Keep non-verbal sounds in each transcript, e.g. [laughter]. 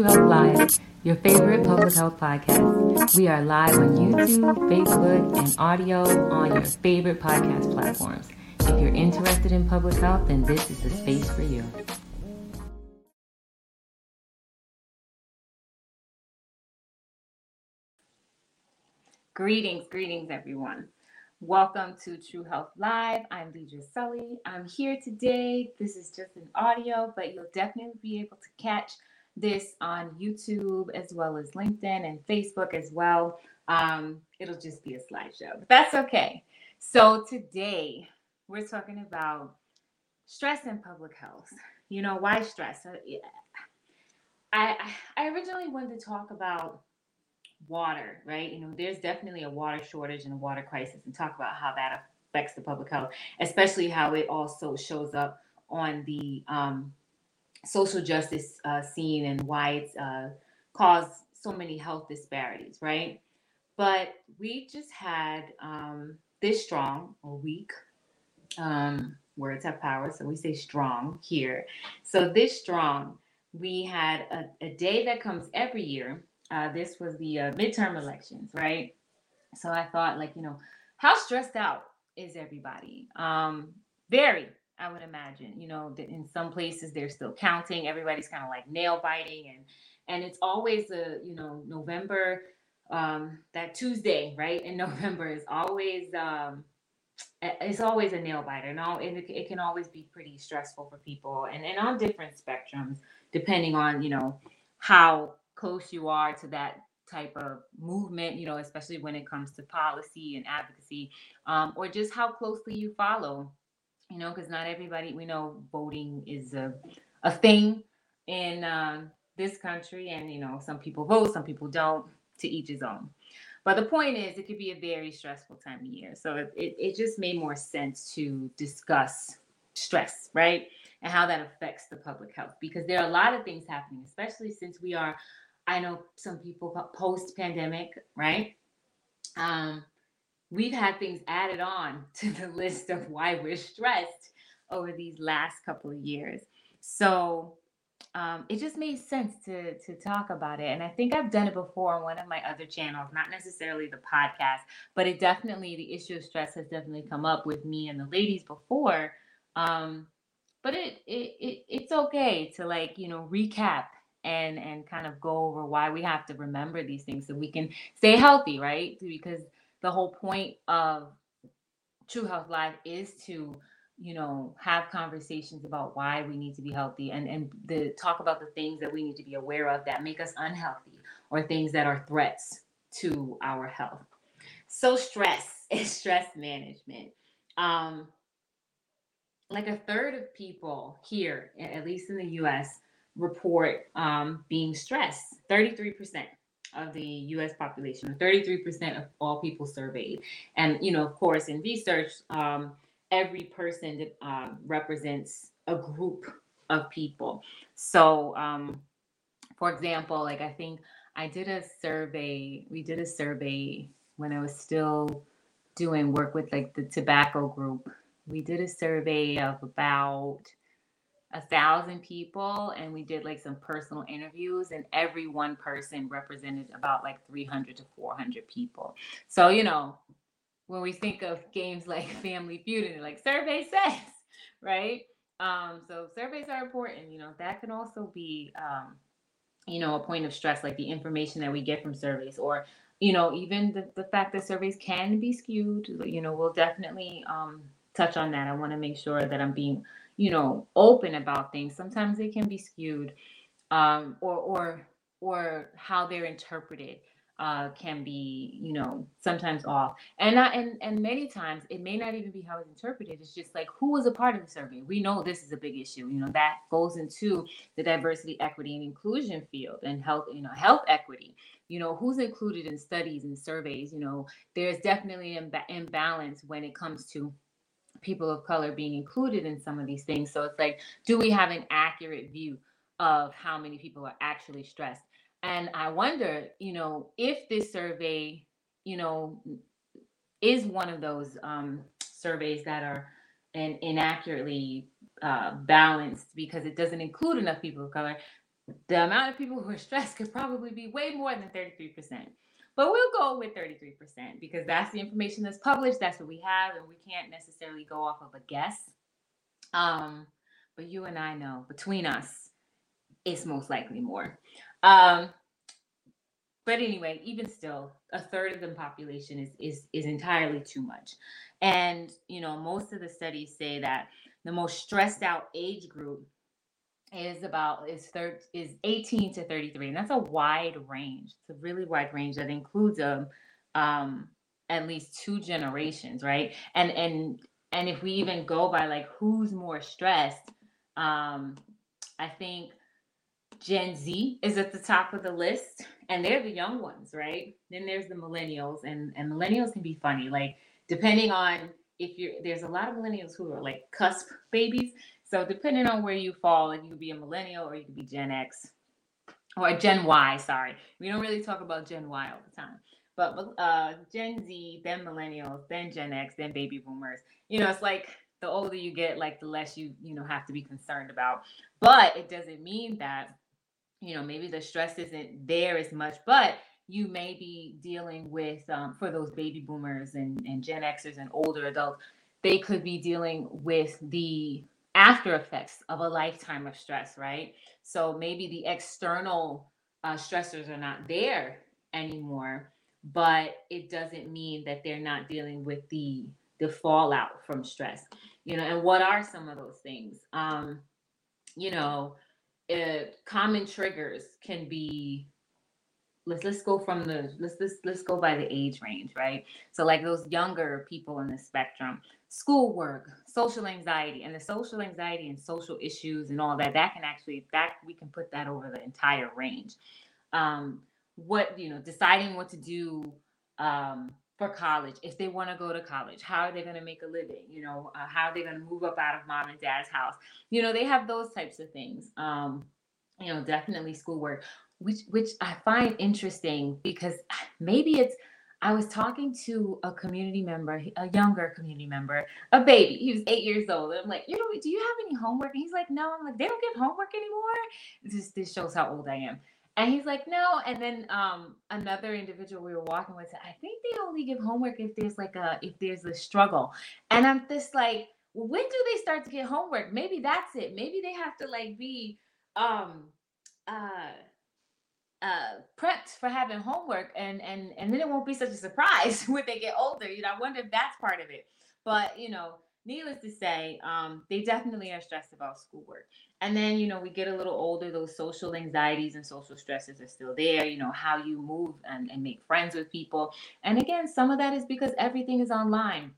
Health Live, your favorite public health podcast. We are live on YouTube, Facebook, and audio on your favorite podcast platforms. If you're interested in public health, then this is the space for you. Greetings, greetings, everyone. Welcome to True Health Live. I'm Deidre Sully. I'm here today. This is just an audio, but you'll definitely be able to catch this on YouTube as well as LinkedIn and Facebook as well. Um, it'll just be a slideshow, but that's okay. So today we're talking about stress in public health. You know, why stress? Uh, I, I originally wanted to talk about water, right? You know, there's definitely a water shortage and a water crisis, and talk about how that affects the public health, especially how it also shows up on the um, social justice uh, scene and why it's uh, caused so many health disparities, right? But we just had um, this strong or weak. Um, words have power, so we say strong here. So this strong, we had a, a day that comes every year. Uh, this was the uh, midterm elections, right? So I thought, like, you know, how stressed out is everybody? Um, very, I would imagine. You know, in some places they're still counting. Everybody's kind of like nail biting, and and it's always a you know November, um, that Tuesday, right? In [laughs] November is always um, it's always a nail biter. No, it, it can always be pretty stressful for people, and and on different spectrums, depending on you know how close you are to that type of movement, you know, especially when it comes to policy and advocacy, um, or just how closely you follow you know, because not everybody we know voting is a a thing in uh, this country, and you know, some people vote, some people don't. To each his own. But the point is, it could be a very stressful time of year. So it, it, it just made more sense to discuss stress, right? And how that affects the public health because there are a lot of things happening, especially since we are, I know some people post pandemic, right? Um, we've had things added on [laughs] to the list of why we're stressed over these last couple of years. So um, it just made sense to to talk about it, and I think I've done it before on one of my other channels, not necessarily the podcast, but it definitely the issue of stress has definitely come up with me and the ladies before. Um, but it, it it it's okay to like you know recap and and kind of go over why we have to remember these things so we can stay healthy, right? Because the whole point of True Health Live is to you know have conversations about why we need to be healthy and and the talk about the things that we need to be aware of that make us unhealthy or things that are threats to our health. So stress [laughs] is stress management. Um like a third of people here at least in the us report um, being stressed 33% of the US population, 33% of all people surveyed. And, you know, of course, in research, um, every person that, uh, represents a group of people. So, um, for example, like I think I did a survey, we did a survey when I was still doing work with like the tobacco group. We did a survey of about a thousand people and we did like some personal interviews and every one person represented about like 300 to 400 people. So you know when we think of games [laughs] like family feud and like survey says [laughs] right? Um so surveys are important you know that can also be um you know a point of stress like the information that we get from surveys or you know even the, the fact that surveys can be skewed you know we'll definitely um touch on that. I want to make sure that i'm being you know open about things. Sometimes they can be skewed um, or or or how they're interpreted uh, can be you know sometimes off. And not and and many times it may not even be how it's interpreted. It's just like who was a part of the survey? We know this is a big issue. You know that goes into the diversity equity and inclusion field and health you know health equity. You know who's included in studies and surveys? You know there's definitely an imbalance when it comes to people of color being included in some of these things. So it's like, do we have an accurate view of how many people are actually stressed? And I wonder, you know, if this survey, you know, is one of those um, surveys that are and inaccurately uh, balanced because it doesn't include enough people of color. the amount of people who are [laughs] stressed could probably be way more than 33%. But we'll go with 33% because that's the information that's published. That's what we have, and we can't necessarily go off of a guess. Um, but you and I know between us, it's most likely more. Um, but anyway, even still, a third of the population is is is entirely too much. And you know, most of the studies say that the most stressed out age group is about is third is 18 to 33 and that's a wide range. It's a really wide range that includes um um at least two generations right? And and and if we even go by like who's more stressed um i think gen z is at the top of the list and they're the young ones right? Then there's the millennials and and millennials can be funny. Like depending on if you're there's a lot of millennials who are like cusp babies so depending on where you fall, like you could be a millennial or you could be Gen X or Gen Y. Sorry, we don't really talk about Gen Y all the time, but uh, Gen Z, then millennials, then Gen X, then baby boomers. You know, it's like the older you get, like the less you you know have to be concerned about. But it doesn't mean that you know maybe the stress isn't there as much, but you may be dealing with um, for those baby boomers and, and Gen Xers and older adults, they could be dealing with the after effects of a lifetime of stress, right? So maybe the external uh, stressors are not there anymore, but it doesn't mean that they're not dealing with the the fallout from stress. You know, and what are some of those things? Um, you know, uh, common triggers can be let's let's go from the let's let's let's go by the age range, right? So like those younger people in the spectrum, schoolwork, social anxiety, and the social anxiety and social issues and all that, that can actually that we can put that over the entire range. Um, what you know, deciding what to do um, for college, if they want to go to college, how are they going to make a living? You know, uh, how are they going to move up out of mom and dad's house? You know, they have those types of things. Um, you know, definitely schoolwork which which I find interesting because maybe it's I was talking to a community member, a younger community member, a baby. He was eight years old. And I'm like, you know, do you have any homework? And he's like, no. I'm like, they don't give homework anymore. This this shows how old I am. And he's like, no. And then um, another individual we were walking with said, I think they only give homework if there's like a if there's a struggle. And I'm just like, when do they start to get homework? Maybe that's it. Maybe they have to like be um uh uh, prepped for having homework and and and then it won't be such a surprise [laughs] when they get older you know i wonder if that's part of it. But you know needless to say um, they definitely are stressed about schoolwork. And then you know we get a little older those social anxieties and social stresses are still there you know how you move and, and make friends with people. And again some of that is because everything is online.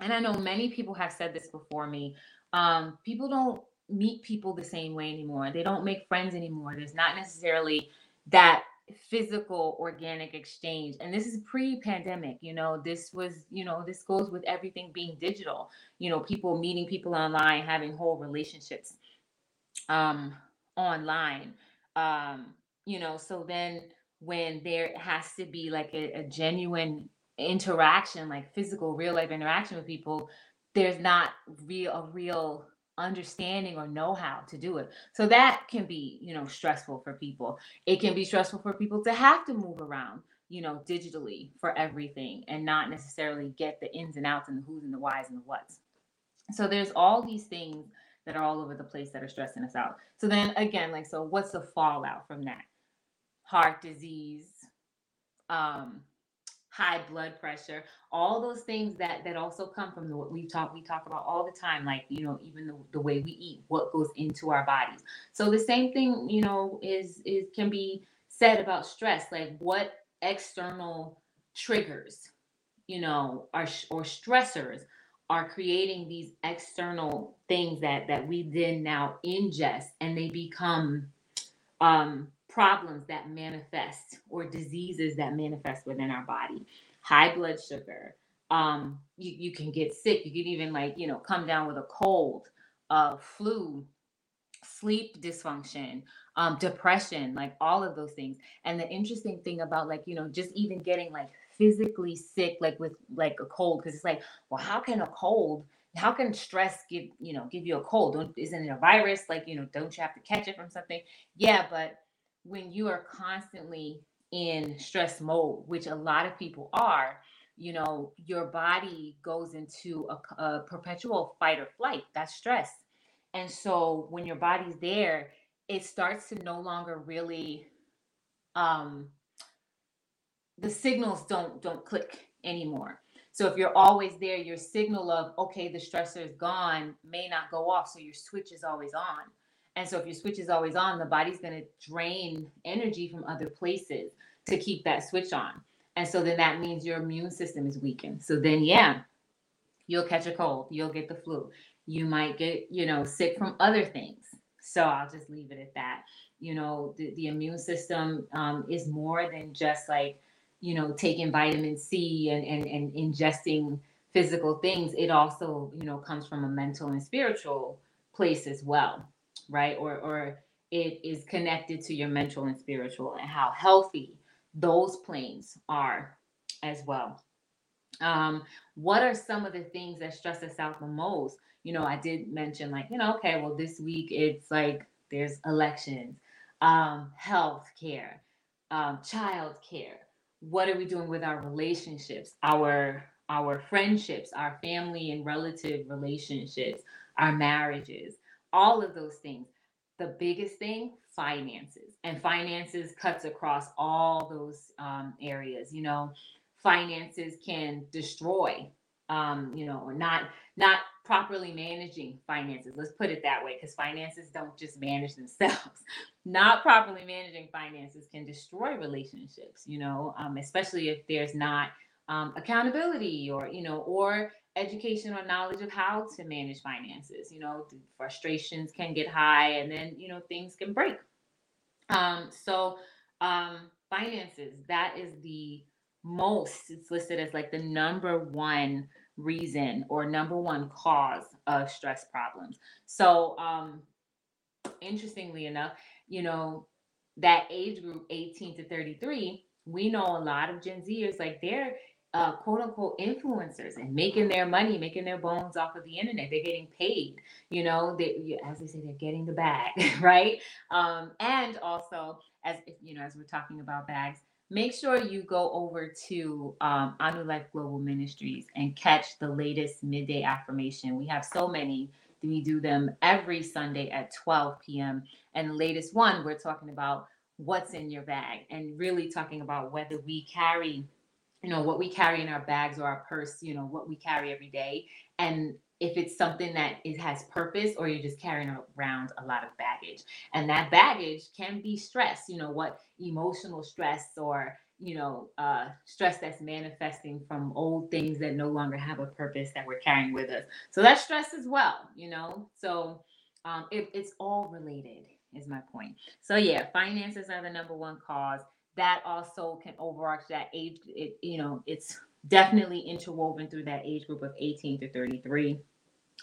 And i know many people have said this before me um, people don't meet people the same way anymore. They don't make friends anymore. There's not necessarily that physical organic exchange and this is pre-pandemic you know this was you know this goes with everything being digital you know people meeting people online having whole relationships um online um you know so then when there has to be like a, a genuine interaction like physical real life interaction with people there's not real a real understanding or know how to do it. So that can be, you know, stressful for people. It can be stressful for people to have to move around, you know, digitally for everything and not necessarily get the ins and outs and the who's and the whys and the whats. So there's all these things that are all over the place that are stressing us out. So then again, like so what's the fallout from that? Heart disease, um, high blood pressure, all those things that that also come from what we talk we talk about all the time, like you know even the, the way we eat, what goes into our bodies. So the same thing you know is is can be said about stress, like what external triggers, you know, are or stressors are creating these external things that that we then now ingest and they become um problems that manifest or diseases that manifest within our body. High blood sugar. Um, you, you can get sick. You can even like, you know, come down with a cold, uh, flu, sleep dysfunction, um, depression, like all of those things. And the interesting thing about like, you know, just even getting like physically sick, like with like a cold, because it's like, well, how can a cold how can stress give you know give you a cold don't isn't it a virus like you know don't you have to catch it from something yeah but when you are constantly in stress mode which a lot of people are you know your body goes into a, a perpetual fight or flight that's stress and so when your body's there it starts to no longer really um the signals don't don't click anymore so if you're always there, your signal of, okay, the stressor is gone may not go off. So your switch is always on. And so if your switch is always on, the body's going to drain energy from other places to keep that switch on. And so then that means your immune system is weakened. So then, yeah, you'll catch a cold, you'll get the flu, you might get, you know, sick from other things. So I'll just leave it at that. You know, the, the immune system um, is more than just like, you know, taking vitamin C and, and, and ingesting physical things, it also, you know, comes from a mental and spiritual place as well, right? Or, or it is connected to your mental and spiritual and how healthy those planes are as well. Um, what are some of the things that stress us out the most? You know, I did mention like, you know, okay, well, this week it's like there's elections, um, health care, um, child care, what are we doing with our relationships our our friendships our family and relative relationships our marriages all of those things the biggest thing finances and finances cuts across all those um, areas you know finances can destroy um, you know or not not properly managing finances. Let's put it that way, because finances don't just manage themselves. [laughs] not properly managing finances can destroy relationships, you know, um, especially if there's not um, accountability or, you know, or education or knowledge of how to manage finances. You know, frustrations can get high and then, you know, things can break. Um, so, um, finances, that is the most, it's listed as like the number one reason or number one cause of stress problems. So, um, interestingly enough, you know, that age group 18 to 33, we know a lot of Gen Zers like they're uh, quote unquote influencers and making their money, making their bones off of the internet. They're getting paid, you know, they, as they say, they're getting the bag, [laughs] right? Um, and also, as you know, as we're talking about bags, make sure you go over to um, Anu Life Global Ministries and catch the latest midday affirmation. We have so many. We do them every Sunday at 12 p.m. And the latest one, we're talking about what's in your bag and really talking about whether we carry, you know, what we carry in our bags or our purse, you know, what we carry every day. And if it's something that it has purpose or you're just carrying around a lot of baggage. And that baggage can be stress you know what emotional stress or you know uh, stress that's manifesting from old things that no longer have a purpose that we're carrying with us. So that's stress as well you know? So um, it, it's all related is my point. So yeah finances are the number one cause that also can overarch that age it you know it's definitely interwoven through that age group of 18 to 33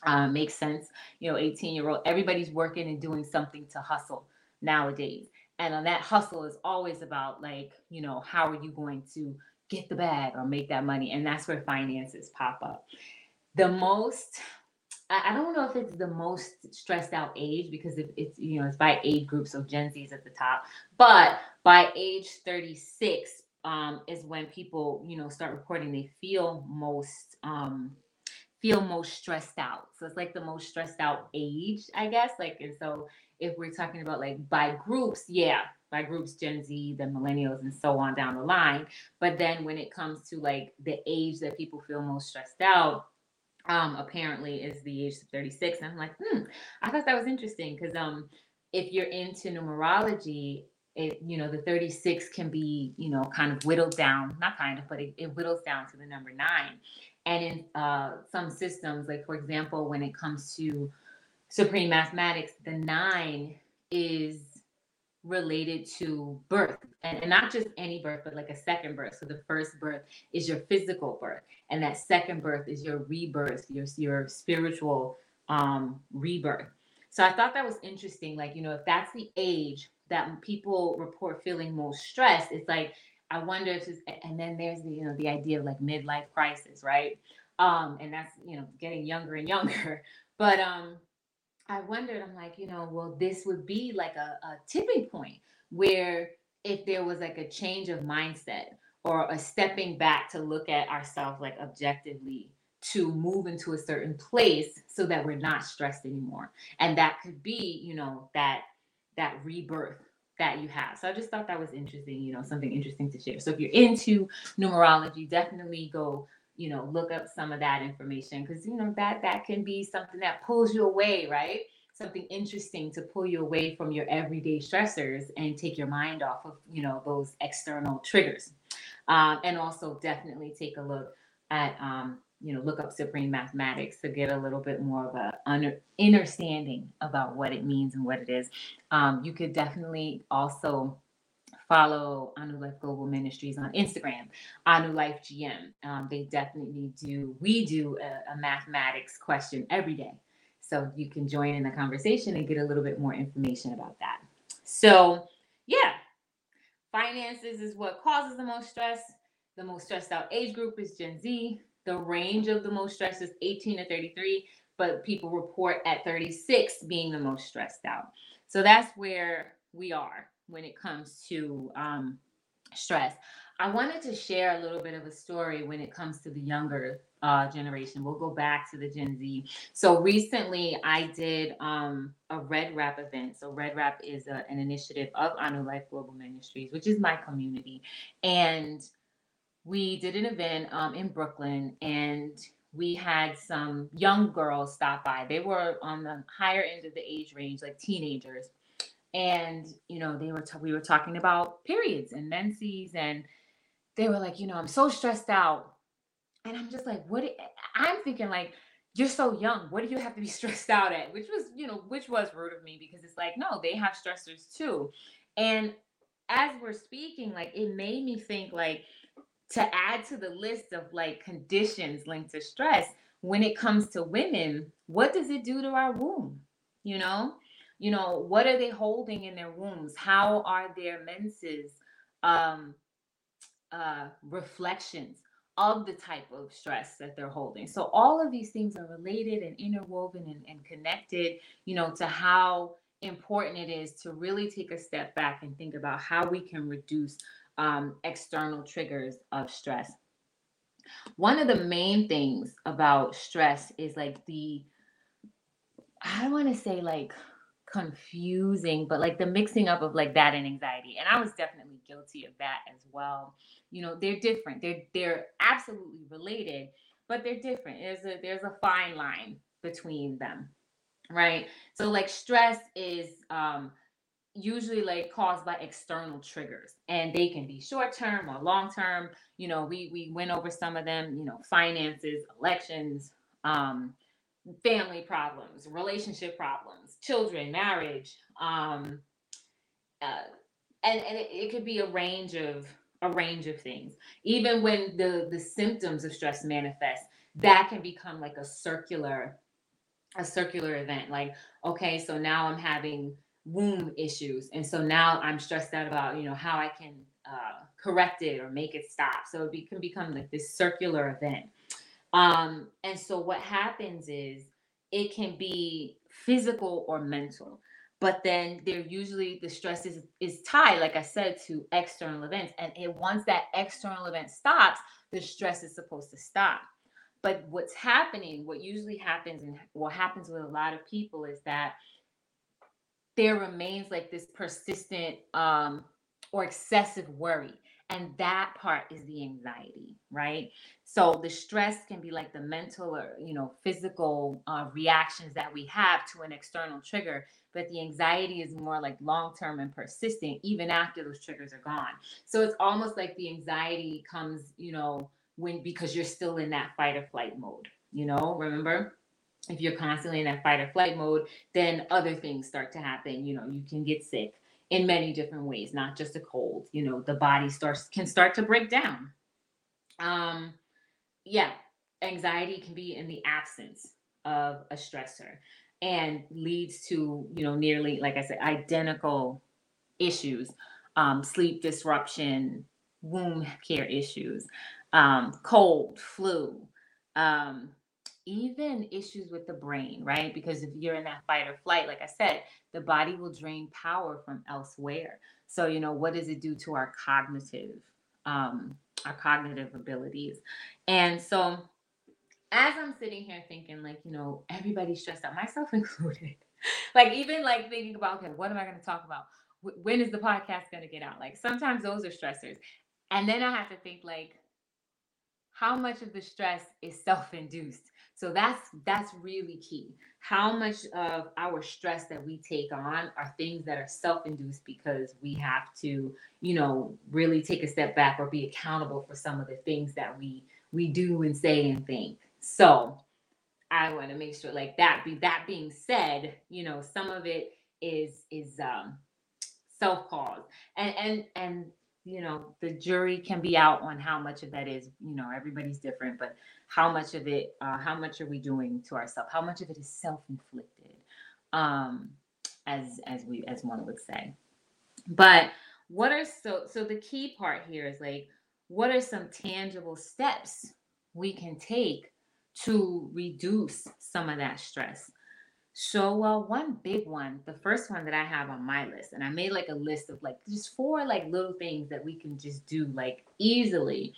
uh, makes sense. You know, 18 year old, everybody's working and doing something to hustle nowadays. And on that hustle is always about like, you know, how are you going to get the bag or make that money? And that's where finances pop up. The most, I don't know if it's the most stressed out age because it's, you know, it's by age groups of Gen Z's at the top, but by age 36 um, is when people, you know, start reporting they feel most, um, feel most stressed out. So it's like the most stressed out age, I guess. Like, and so if we're talking about like by groups, yeah, by groups, Gen Z, the millennials, and so on down the line. But then when it comes to like the age that people feel most stressed out, um, apparently is the age of 36. And I'm like, hmm, I thought that was interesting because um, if you're into numerology, it, you know, the 36 can be, you know, kind of whittled down, not kind of, but it, it whittles down to the number nine. And in uh, some systems, like for example, when it comes to supreme mathematics, the nine is related to birth. And, and, not just any birth but like a second birth. So the first birth is your physical birth and that second birth is your rebirth your, your spiritual um rebirth. So i thought that was interesting like you know if that's the age that people report feeling most stressed it's like I wonder if it's, and then there's the, you know, the idea of like midlife crisis, right? Um, and that's you know getting younger and younger. [laughs] But um, I wondered, I'm like, you know, well, this would be like a, a tipping point where if there was like a change of mindset or a stepping back to look at ourselves like objectively to move into a certain place so that we're not stressed anymore and that could be you know that that rebirth that you have so i just thought that was interesting you know something interesting to share. So if you're into numerology definitely go you know look up some of that information because you know that that can be something that pulls you away right? Something interesting to pull you away from your everyday stressors and take your mind off of you know those external triggers. Um, and also definitely take a look at um, you know look up supreme mathematics to get a little bit more of a under, understanding about what it means and what it is um, you could definitely also follow Anu Life Global Ministries on Instagram, Anu Life GM. Um, they definitely do, we do a, a, mathematics question every day. So you can join in the conversation and get a little bit more information about that. So, yeah, finances is what causes the most stress. The most stressed out age group is Gen Z. The range of the most stress is 18 to 33, but people report at 36 being the most stressed out. So that's where we are when it comes to um, stress. I wanted to share a little bit of a story when it comes to the younger uh, generation. We'll go back to the Gen Z. So recently, I did um, a Red Wrap event. So Red Wrap is a, an initiative of Anu Life Global Ministries, which is my community, and we did an event um, in Brooklyn, and we had some young girls stop by. They were on the higher end of the age range, like teenagers, and you know they were t- we were talking about periods and menses and they were like, you know, I'm so stressed out. And I'm just like, what? I'm thinking, like, you're so young. What do you have to be [laughs] stressed out at? Which was, you know, which was rude of me because it's like, no, they have stressors too. And as we're speaking, like, it made me think, like, to add to the list of like conditions linked to stress when it comes to women, what does it do to our womb? You know, you know, what are they holding in their wombs? How are their menses? Um, uh, reflections of the type of stress that they're holding. So all of these things are related and interwoven and, and connected, you know, to how important it is to really take a step back and think about how we can reduce um, external triggers of stress. One of the main things about stress is like the, I don't want to say like confusing, but like the mixing up of like that and anxiety. And I was definitely guilty of that as well. You know, they're different. They're they're absolutely related, but they're different. There's a there's a fine line between them. Right? So like stress is um usually like caused by external triggers and they can be short term or long term you know we we went over some of them you know finances elections um family problems, relationship problems, children, marriage, um, uh, and and it, it could be a range of a range of things. Even when the the symptoms of stress manifest, that can become like a circular a circular event. Like, okay, so now I'm having womb issues, and so now I'm stressed out about you know how I can uh, correct it or make it stop. So it be, can become like this circular event. Um, and so what happens is it can be physical or mental. But then they're usually the stress is, is tied, like I said, to external events. And it, once that external event stops, the stress is supposed to stop. But what's happening, what usually happens, and what happens with a lot of people is that there remains like this persistent um, or excessive worry and that part is the anxiety right? So the stress can be like the mental or you know physical uh, reactions that we have to an external trigger but the anxiety is more like long term and persistent even after those triggers are gone. So it's almost like the anxiety comes you know when because you're still in that fight or flight mode you know remember if you're constantly in that fight or flight mode then other things start to happen you know you can get sick in many different ways, not just a cold. You know, the body starts can start to break down. Um, yeah, anxiety can be in the absence of a stressor and leads to, you know, nearly, like I said, identical issues, um, sleep disruption, womb care issues, um, cold, flu, um, even issues with the brain, right? Because if you're in that fight or flight, like I said, the body will drain power from elsewhere. So, you know, what does it do to our cognitive, um, our cognitive abilities? And so, as I'm sitting here thinking, like, you know, everybody's stressed out, myself [laughs] included. like, even like thinking about, okay, what am I going to talk about? when is the podcast going to get out? Like, sometimes those are stressors. And then I have to think, like, how much of the stress is self-induced so that's that's really key. How much of our stress that we take on are things that are self-induced because we have to you know really take a step back or be accountable for some of the things that we we do and say and think. So i want to make sure like that be that being said you know some of it is is um self-caused and and and you know the jury can be out on how much of that is you know everybody's different but how much of it uh, how much are we doing to ourselves? How much of it is self-inflicted um as as we as one would say? But what are so so the key part here is like what are some tangible steps we can take to reduce some of that stress so, well, one big one, the first one that I have on my list, and I made like a list of like just four like little things that we can just do like easily,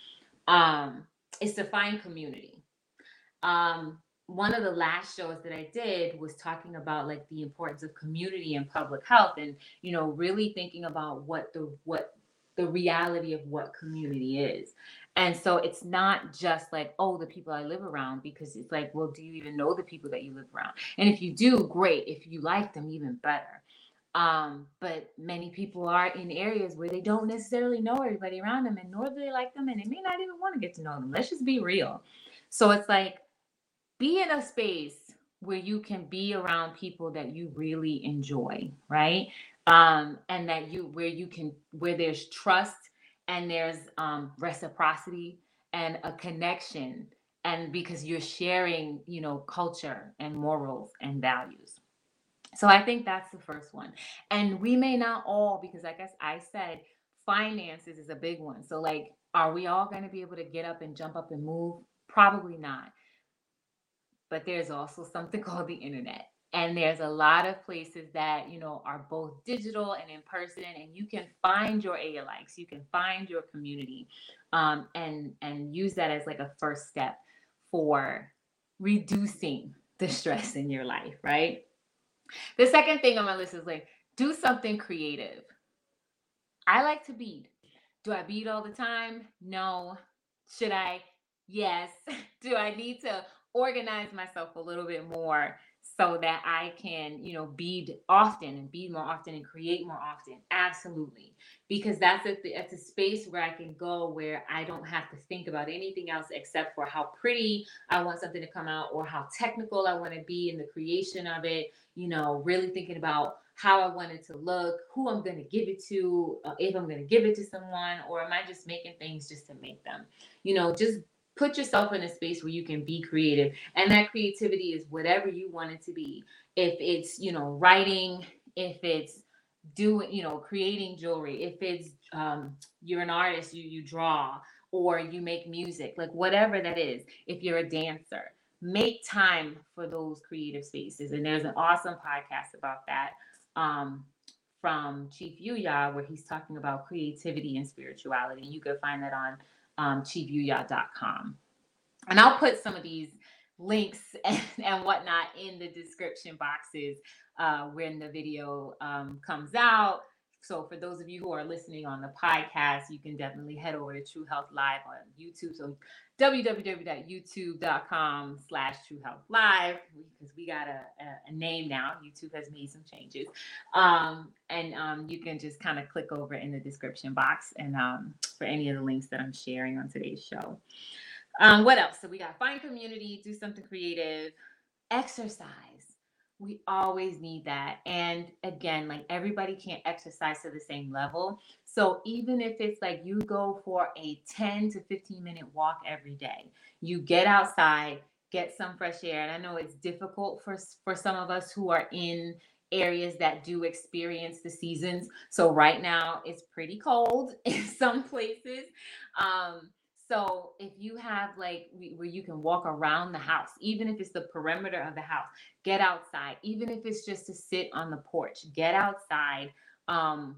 um, is to find community. Um, one of the last shows that I did was talking about like the importance of community and public health, and you know, really thinking about what the what the reality of what community is. And so it's not just like, oh, the people I live around, because it's like, well, do you even know the people that you live around? And if you do, great. If you like them, even better. Um, but many people are in areas where they don't necessarily know everybody around them, and nor do they like them, and they may not even want to get to know them. Let's just be real. So it's like, be in a space where you can be around people that you really enjoy, right? Um, and that you where you can where there's trust and there's um, reciprocity and a connection and because you're sharing you know culture and morals and values. So i think that's the first one. And we may not all because i guess i said finances is a big one. So like are we all going to be able to get up and jump up and move? Probably not. But there's also something [laughs] called the internet and there's a lot of places that you know are both digital and in person and you can find your ALIKes you can find your community um, and and use that as like a first step for reducing [laughs] the stress in your life right? The second thing on my list is like do something creative. I like to bead. Do i bead all the time? No. Should i? Yes. [laughs] Do i need to organize myself a little bit more so that I can, you know, bead often and bead more often and create more often. Absolutely. Because that's a, it's a space where I can go where I don't have to think about anything else except for how pretty I want something to come out or how technical I want to be in the creation of it. You know, really thinking about how I want it to look, who I'm going to give it to, uh, if I'm going to give it to someone, or am I just making things just to make them? You know, just put yourself in a space where you can be creative and that creativity is whatever you want it to be. If it's you know writing if it's doing you know creating jewelry if it's um, you're an artist you you draw or you make music like whatever that is if you're a dancer make time for those creative spaces. And there's an awesome podcast about that um, from chief yuya where he's talking about creativity and spirituality. You can find that on um, chiefyuya.com. And I'll put some of these links [laughs] and, and whatnot in the description boxes uh, when the video um, comes out. So for those of you who are listening on the podcast, you can definitely head over to True Health Live on YouTube. So www.youtube.com slash True Health Live because we got a, a, name now. YouTube has made some changes. Um, and um, you can just kind of click over in the description box and um, for any of the links that I'm sharing on today's show. Um, what else? So we got find community, do something creative, exercise we always need that. And again, like everybody can't exercise to the same level. So even if it's like you go for a 10 to 15 minute walk every day, you get outside, get some fresh air. And I know it's difficult for for some of us who are in areas that do experience the seasons. So right now it's pretty cold [laughs] in some places. Um, So if you have like where you can walk around the house, even if it's the perimeter of the house, get outside. Even if it's just to sit on the porch, get outside. Um,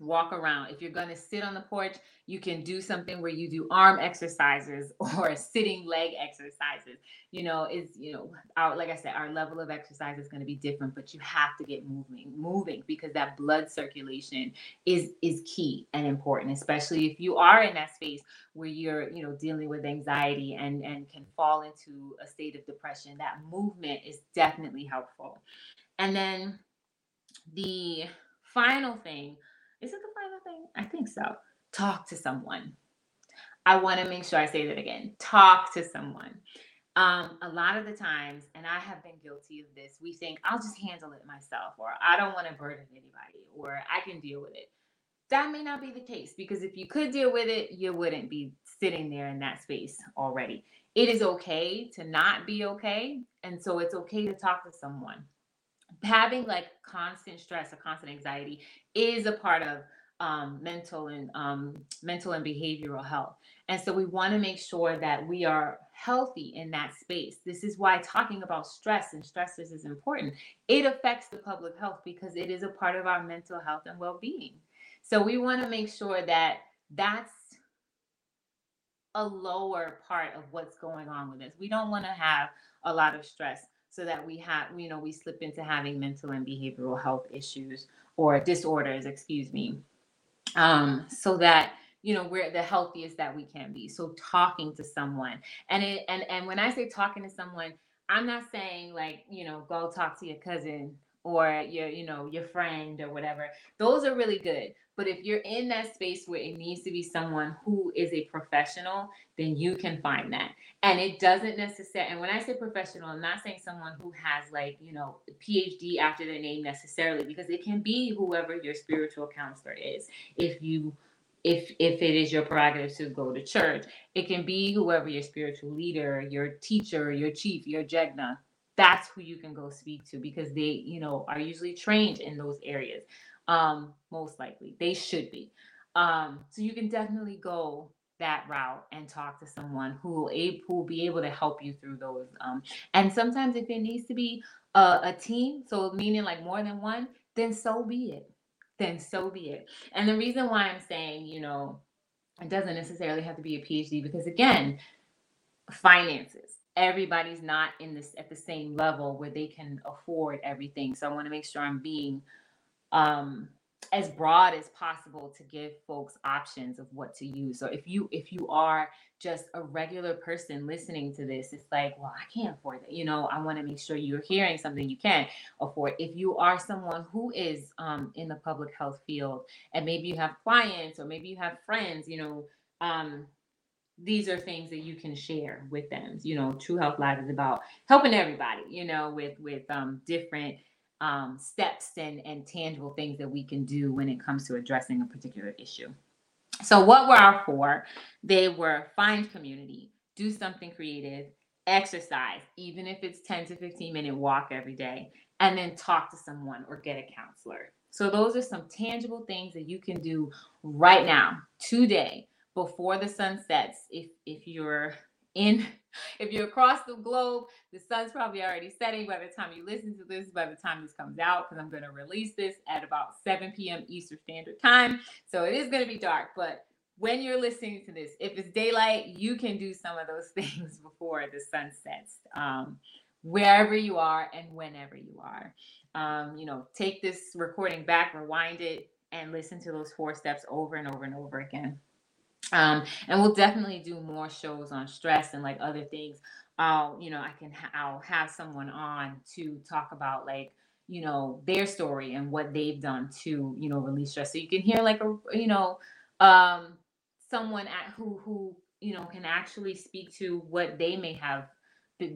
walk around. If you're going to sit on the porch, you can do something where you do arm exercises [laughs] or sitting leg exercises. You know, is you know, our like I said, our level of exercise is going to be different, but you have to get moving, moving because that blood circulation is is key and important, especially if you are in that space where you're, you know, dealing with anxiety and and can fall into a state of depression. That movement is definitely helpful. And then the final thing I think so. Talk to someone. I want to make sure I say that again. Talk to someone. Um, a lot of the times, and I have been guilty of this, we think I'll just handle it myself, or I don't want to burden anybody, or I can deal with it. That may not be the case because if you could deal with it, you wouldn't be sitting there in that space already. It is okay to not be okay. And so it's okay to talk to someone having like constant stress or constant anxiety is a part of um, mental and um, mental and behavioral health. And so we want to make sure that we are healthy in that space. This is why talking about stress and stressors is important. It affects the public health because it is a part of our mental health and well-being. So we want to make sure that that's a lower part of what's going on with us. We don't want to have a lot of stress so that we have, you know, we slip into having mental and behavioral health issues or disorders, excuse me, um, so that you know we're the healthiest that we can be. So talking to someone, and it, and and when I say talking to someone, I'm not saying like you know go talk to your cousin or your you know your friend or whatever. Those are really good. But if you're in that space where it needs to be someone who is a professional, then you can find that. And it doesn't necessarily, and when I say professional, I'm not saying someone who has like, you know, PhD after their name necessarily, because it can be whoever your spiritual counselor is. If you if if it is your prerogative to go to church, it can be whoever your spiritual leader, your teacher, your chief, your jegna. That's who you can go speak to because they, you know, are usually trained in those areas um, most likely. They should be. Um, so you can definitely go that route and talk to someone who will, a- who will be able to help you through those. Um, and sometimes if it needs to be a, a team, so meaning like more than one, then so be it. Then so be it. And the reason why I'm saying, you know, it doesn't necessarily have to be a PhD because again, finances. Everybody's not in this at the same level where they can afford everything. So I want to make sure I'm being um, as broad as possible to give folks options of what to use. So if you if you are just a regular person listening to this, it's like, well, I can't afford that. You know, I want to make sure you're hearing something you can afford. If you are someone who is um, in the public health field, and maybe you have clients or maybe you have friends, you know, um, these are things that you can share with them. You know, True Health Live is about helping everybody. You know, with with um, different um, steps and, and tangible things that we can do when it comes to addressing a particular issue. So, what were our four? They were find community, do something creative, exercise, even if it's 10 to 15 minute walk every day, and then talk to someone or get a counselor. So, those are some tangible things that you can do right now, today, before the sun sets. If, if you're in [laughs] if you're across the globe, the sun's probably already setting by the time you listen to this, by the time this comes out, because I'm going to release this at about 7 p.m. Eastern Standard Time. So it is going to be dark, but when you're listening to this, if it's daylight, you can do some of those [laughs] things before the sun sets, um, wherever you are and whenever you are. Um, you know, take this recording back, rewind it, and listen to those four steps over and over and over again. Um, and we'll definitely do more shows on stress and like other things. I'll, you know, I can, ha- I'll have someone on to talk about like, you know, their story and what they've done to, you know, release stress. So you can hear like a, you know, um, someone at who, who, you know, can actually speak to what they may have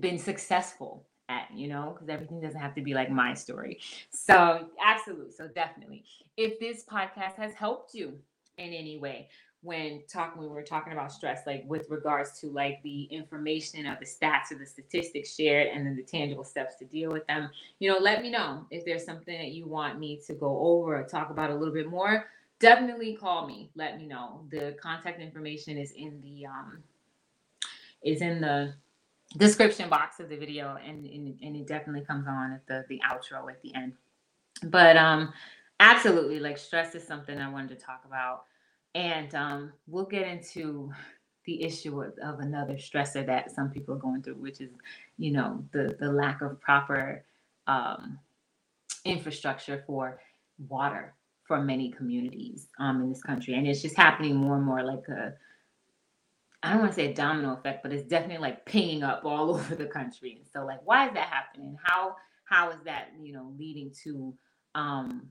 been successful at, you know, because everything doesn't have to be like my story. So, absolutely. So, definitely. If this podcast has helped you in any way, when talking we were talking about stress like with regards to like the information of the stats or the statistics shared and then the tangible steps to deal with them you know let me know if there's something that you want me to go over or talk about a little bit more definitely call me. Let me know. The contact information is in the um is in the description box of the video and, and, and it definitely comes on at the the outro at the end. But um absolutely like stress is something I wanted to talk about. And um we'll get into the issue of, of another stressor that some people are going through, which is, you know, the the lack of proper um, infrastructure for water for many communities um, in this country, and it's just happening more and more like a I don't want to say a domino effect, but it's definitely like pinging up [laughs] all over the country. And so, like, why is that happening? How how is that you know leading to um,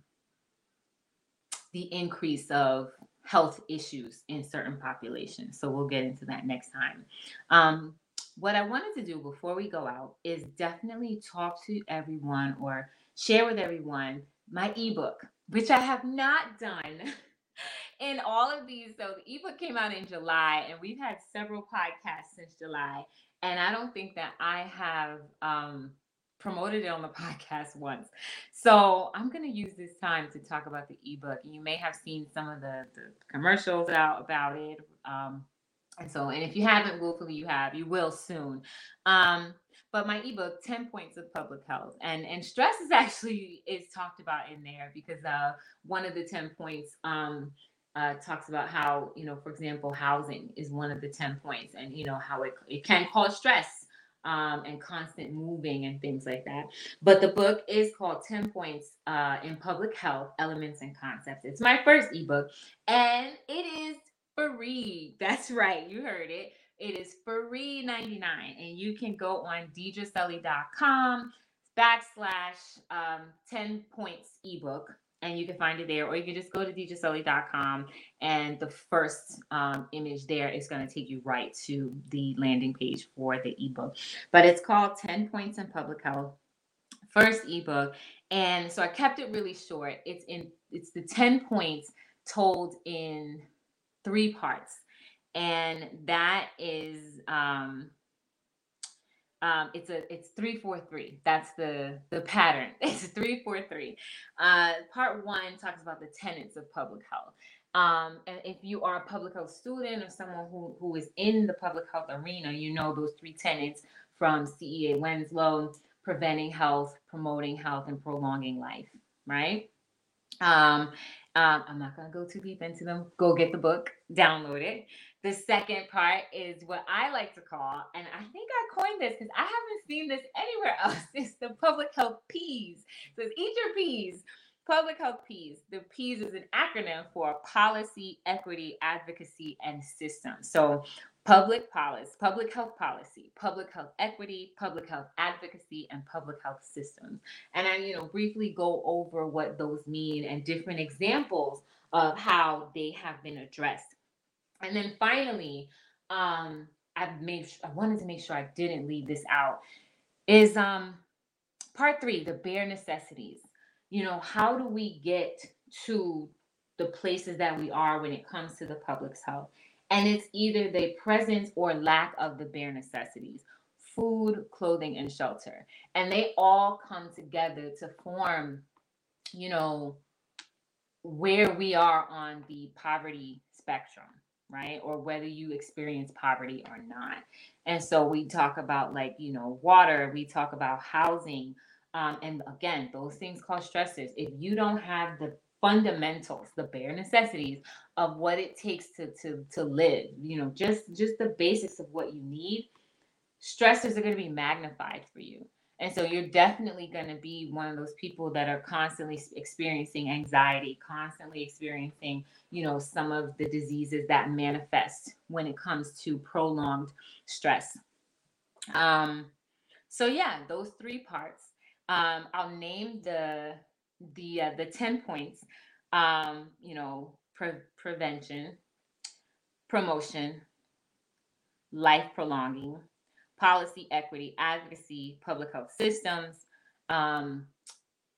the increase of health issues in certain populations. So we'll get into that next time. Um, what I wanted to do before we go out is definitely talk to everyone or share with everyone my ebook, which I have not done [laughs] in all of these. So the ebook came out in July, and we've had several podcasts since July. And I don't think that I have um, promoted it on the [laughs] podcast once. So I'm going to use this time to talk about the ebook. You may have seen some of the, the commercials out about it. Um, and so, and if you haven't, willfully you have, you will soon. Um, but my ebook, 10 Points of Public Health. And and stress is [laughs] actually is talked about in there because uh one of the 10 points um uh, talks about how, you know, for example, housing is one of the 10 points and, you know, how it, it can cause stress um, and constant moving and things like that. But the book is called 10 Points uh, in Public Health Elements and Concepts. It's my first ebook and it is free. [laughs] That's right, you heard it. It is free 99 and you can go on deirdresully.com backslash um, 10 points ebook and you can find it there, or you can just go to deirdresully.com and the first um, image there is going to take you right to the landing page for the ebook. But it's called 10 Points in Public Health, first ebook. And so I kept it really short. It's in it's the 10 points told in three parts. And that is um um, it's a it's three four three. That's the the pattern. [laughs] It's three four three. Uh, part one talks about the tenets of public health. Um, and if you are a public health student or someone who, who is in the public health arena, you know those three tenets from CEA Winslow: preventing health, promoting health, and prolonging life. Right. Um, um, I'm not to go too deep into them. Go get the book, download it. The second part is what I like to call, and I think I coined this because I haven't seen this anywhere [laughs] else. It's the public health P's. So it's eat your P's. Public health P's. The P's is an acronym for policy, equity, advocacy, and systems. So public policy, public health policy, public health equity, public health advocacy, and public health systems. And I, you know, briefly go over what those mean and different examples of how they have been addressed and then finally, um, I made I wanted to make sure I didn't leave this out. Is um part three, the bare necessities. You know, how do we get to the places that we are when it comes to the public's health? And it's either the presence or lack of the bare necessities food, clothing, and shelter. And they all come together to form, you know, where we are on the poverty spectrum right? Or whether you experience poverty or not. And so we talk about like, you know, water, we talk about housing. Um, and again, those things cause stressors. If you don't have the fundamentals, the bare necessities of what it takes to to to live, you know, just just the basics of what you need, stressors are going to be magnified for you. And so you're definitely going to be one of those people that are constantly experiencing anxiety, constantly experiencing, you know, some of the diseases that manifest when it comes to prolonged stress. Um, so yeah, those three parts. Um, I'll name the the uh, the 10 points. Um, you know, pre- prevention, promotion, life prolonging, policy, equity, advocacy, public health systems, um,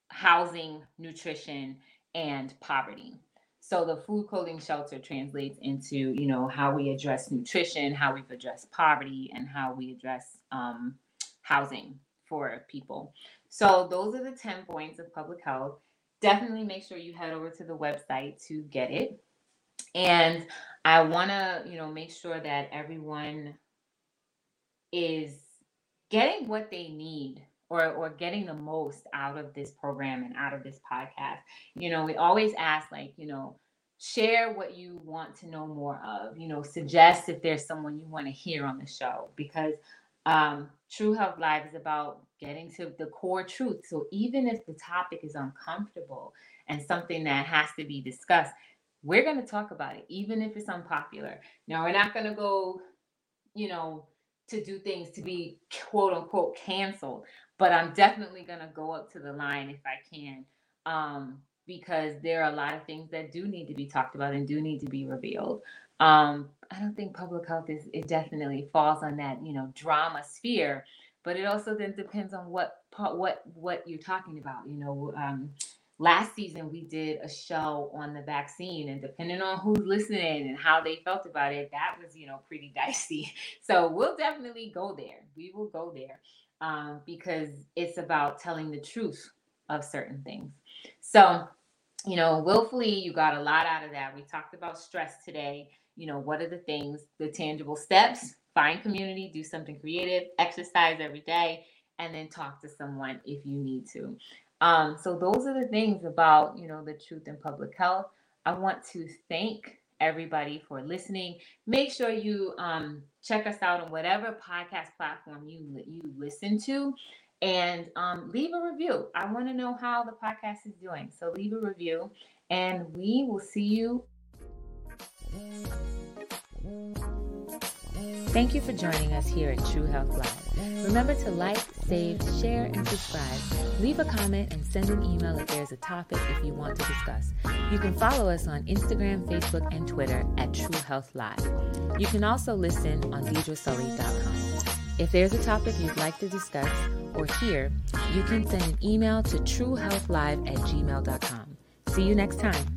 housing, nutrition, and poverty. So the food, clothing, shelter translates into, you know, how we address nutrition, how we've addressed poverty, and how we address um, housing for people. So those are the 10 points of public health. definitely make sure you head over to the website to get it. And I want to, you know, make sure that everyone is getting what they need or or getting the most out of this program and out of this podcast. You know, we always ask like, you know, share what you want to know more of. You know, suggest if there's someone you want to hear on the show because um, True Health Live is about getting to the core truth. So even if the topic is uncomfortable and something that has to be discussed, we're going to talk about it, even if it's unpopular. Now, we're not going to go, you know, to do things to be quote unquote canceled, but I'm definitely to go up to the line if I can. Um, because there are a lot of things that do need to be talked about and do need to be revealed. Um, I don't think public health is it definitely falls on that you know drama sphere, but it also then depends on what part what what you're talking about. You know, um, last season we did a show on the vaccine, and depending on who's listening and how they felt about it, that was you know pretty [laughs] dicey. So we'll definitely go there. We will go there um, because it's about telling the truth of certain things. So you know, willfully, you got a lot out of that. We talked about stress today. You know, what are the things, the tangible steps? Find community, do something creative, exercise every day, and then talk to someone if you need to. Um, so those are the things about, you know, the truth in public health. I want to thank everybody for listening. Make sure you um, check us out on whatever podcast platform you you listen to and um, leave a review. I want to know how the podcast is doing. So leave a review, and we will see you. Thank you for joining us here at True Health Live. Remember to like, save, share, and subscribe. Leave a comment and send an email if there's a topic if you want to discuss. You can follow us on Instagram, Facebook, and Twitter at True Health Live. You can also listen on DeirdreSully.com. If there's a topic you'd like to discuss or hear, you can send an email to truehealthlive at gmail.com. See you next time.